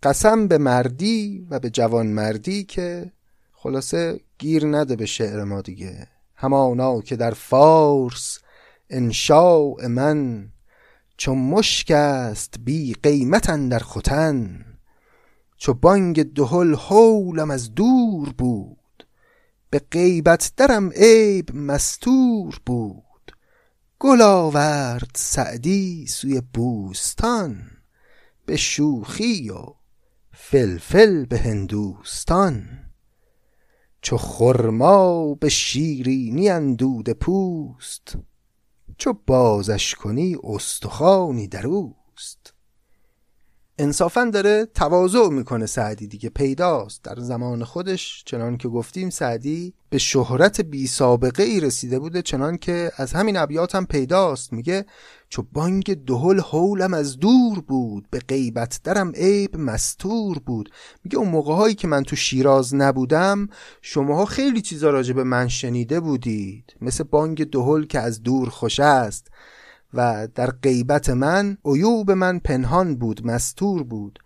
قسم به مردی و به جوان مردی که خلاصه گیر نده به شعر ما دیگه. همانا که در فارس انشاء من چون مشک است بی قیمتن در ختن. چو بانگ دهل حولم از دور بود به غیبت درم عیب مستور بود. گل آورد سعدی سوی بوستان به شوخی و فلفل به هندوستان. چو خرما به شیرینی اندود پوست چو بازش کنی استخوانی در انصافا داره تواضع می‌کنه سعدی دیگه پیداست. در زمان خودش چنان که گفتیم سعدی به شهرت بی سابقه ای رسیده بوده چنان که از همین ابیات هم پیداست. میگه چو بانگ دهل حولم از دور بود به غیبت درم عیب مستور بود. میگه اون موقع هایی که من تو شیراز نبودم شماها خیلی چیزا راجع به من شنیده بودید. مثل بانگ دهل که از دور خوش است. و در غیبت من عیوب من پنهان بود مستور بود.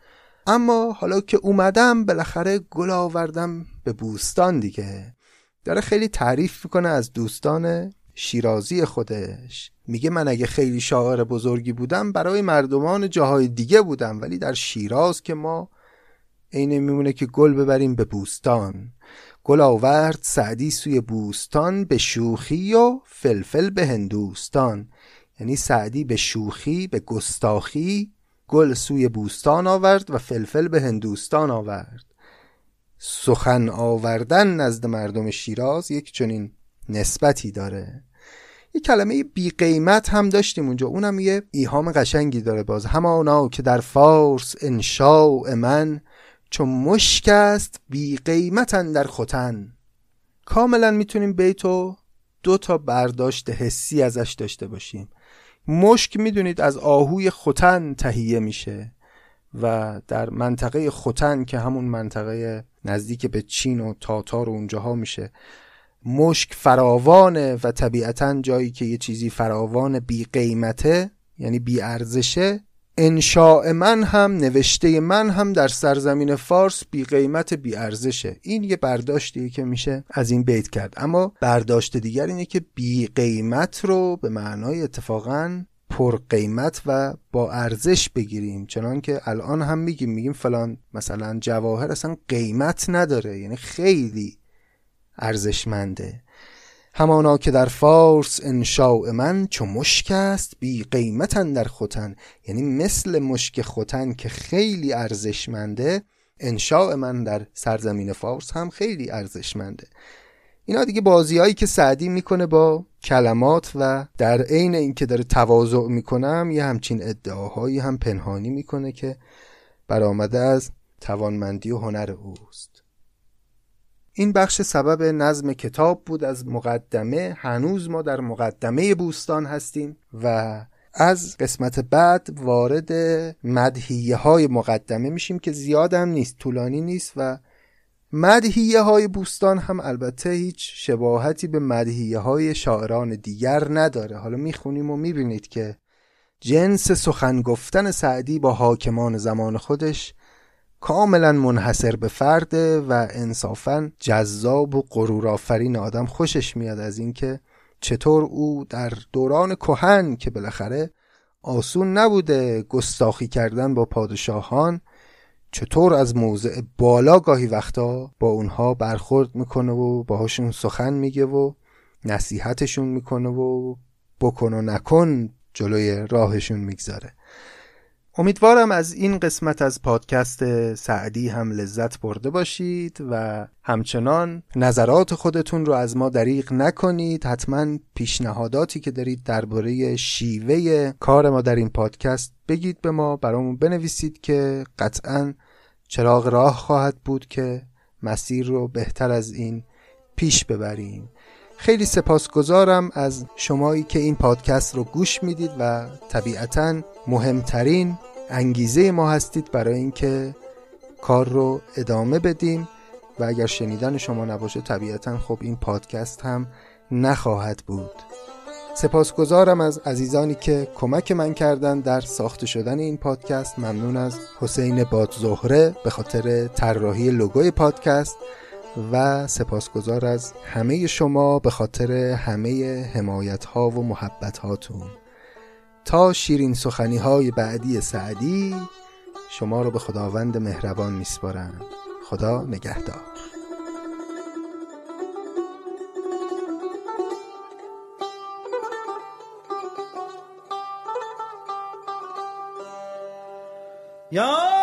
اما حالا که اومدم بالاخره گل آوردم به بوستان دیگه. داره خیلی تعریف می‌کنه از دوستان شیرازی خودش. میگه من اگه خیلی شاعر بزرگی بودم برای مردمان جاهای دیگه بودم ولی در شیراز که ما عین میمونه که گل ببریم به بوستان. گل آورد سعدی سوی بوستان به شوخی و فلفل به هندوستان. یعنی سعدی به شوخی به گستاخی گل سوی بوستان آورد و فلفل به هندوستان آورد. سخن آوردن نزد مردم شیراز یک چنین نسبتی داره. یه کلمه بی قیمت هم داشتیم اونجا. اونم یه ایهام قشنگی داره باز. همانا که در فارس انشاء من چون مشک است بی قیمتن در خوتن کاملا می‌تونیم بیتو دو تا برداشت حسی ازش داشته باشیم. مشک می‌دونید از آهوی خوتن تهیه میشه و در منطقه خوتن که همون منطقه نزدیک به چین و تاتار و اونجاها میشه مشک فراوانه و طبیعتا جایی که یه چیزی فراوان بی قیمته یعنی بی ارزشه انشاء من هم نوشته من هم در سرزمین فارس بی قیمت بی ارزشه این یه برداشتیه که میشه از این بیت کرد. اما برداشت دیگر اینه که بی قیمت رو به معنای اتفاقا پر قیمت و با ارزش بگیریم. چنان که الان هم میگیم میگیم فلان مثلا جواهر اصلا قیمت نداره. یعنی خیلی ارزشمنده. همانا که در فارس انشاء من چو مشک است بی قیمتن در خوتن یعنی مثل مشک خوتن که خیلی ارزشمنده انشاء من در سرزمین فارس هم خیلی ارزشمنده. اینا دیگه بازیهایی که سعدی می‌کنه با کلمات و در عین اینکه داره تواضع می‌کنم یه همچین ادعاهایی هم پنهانی می‌کنه که برآمده از توانمندی و هنر اوست. این بخش سبب نظم کتاب بود از مقدمه. هنوز ما در مقدمه بوستان هستیم و از قسمت بعد وارد مدهیه های مقدمه میشیم که زیاد هم نیست طولانی نیست و مدهیه های بوستان هم البته هیچ شباهتی به مدهیه های شاعران دیگر نداره. حالا می‌خونیم و می‌بینید که جنس سخن گفتن سعدی با حاکمان زمان خودش کاملا منحصر به فرده و انصافا جذاب و غرورآفرین آدم خوشش میاد از اینکه چطور او در دوران کهن که بالاخره آسون نبوده گستاخی کردن با پادشاهان چطور از موضع بالا گاهی وقتا با اونها برخورد می‌کنه و باهاشون سخن میگه و نصیحتشون می‌کنه و بکن و نکن جلوی راهشون می‌گذاره. امیدوارم از این قسمت از پادکست سعدی هم لذت برده باشید و همچنان نظرات خودتون رو از ما دریغ نکنید. حتما پیشنهاداتی که دارید درباره شیوه کار ما در این پادکست بگید به ما برامون بنویسید که قطعا چراغ راه خواهد بود که مسیر رو بهتر از این پیش ببریم. خیلی سپاسگزارم از شمایی که این پادکست رو گوش می‌دید و طبیعتا مهمترین انگیزه ما هستید برای اینکه کار رو ادامه بدیم و اگر شنیدن شما نباشه طبیعتا خب این پادکست هم نخواهد بود. سپاسگزارم از عزیزانی که کمک من کردن در ساخته شدن این پادکست. ممنون از حسین بادزهره به خاطر طراحی لوگوی پادکست. و سپاسگزار از همه شما به خاطر همه حمایت ها و محبت هاتون تا شیرین سخنی های بعدی سعدی شما رو به خداوند مهربان میسپارم. خدا نگهدار. یا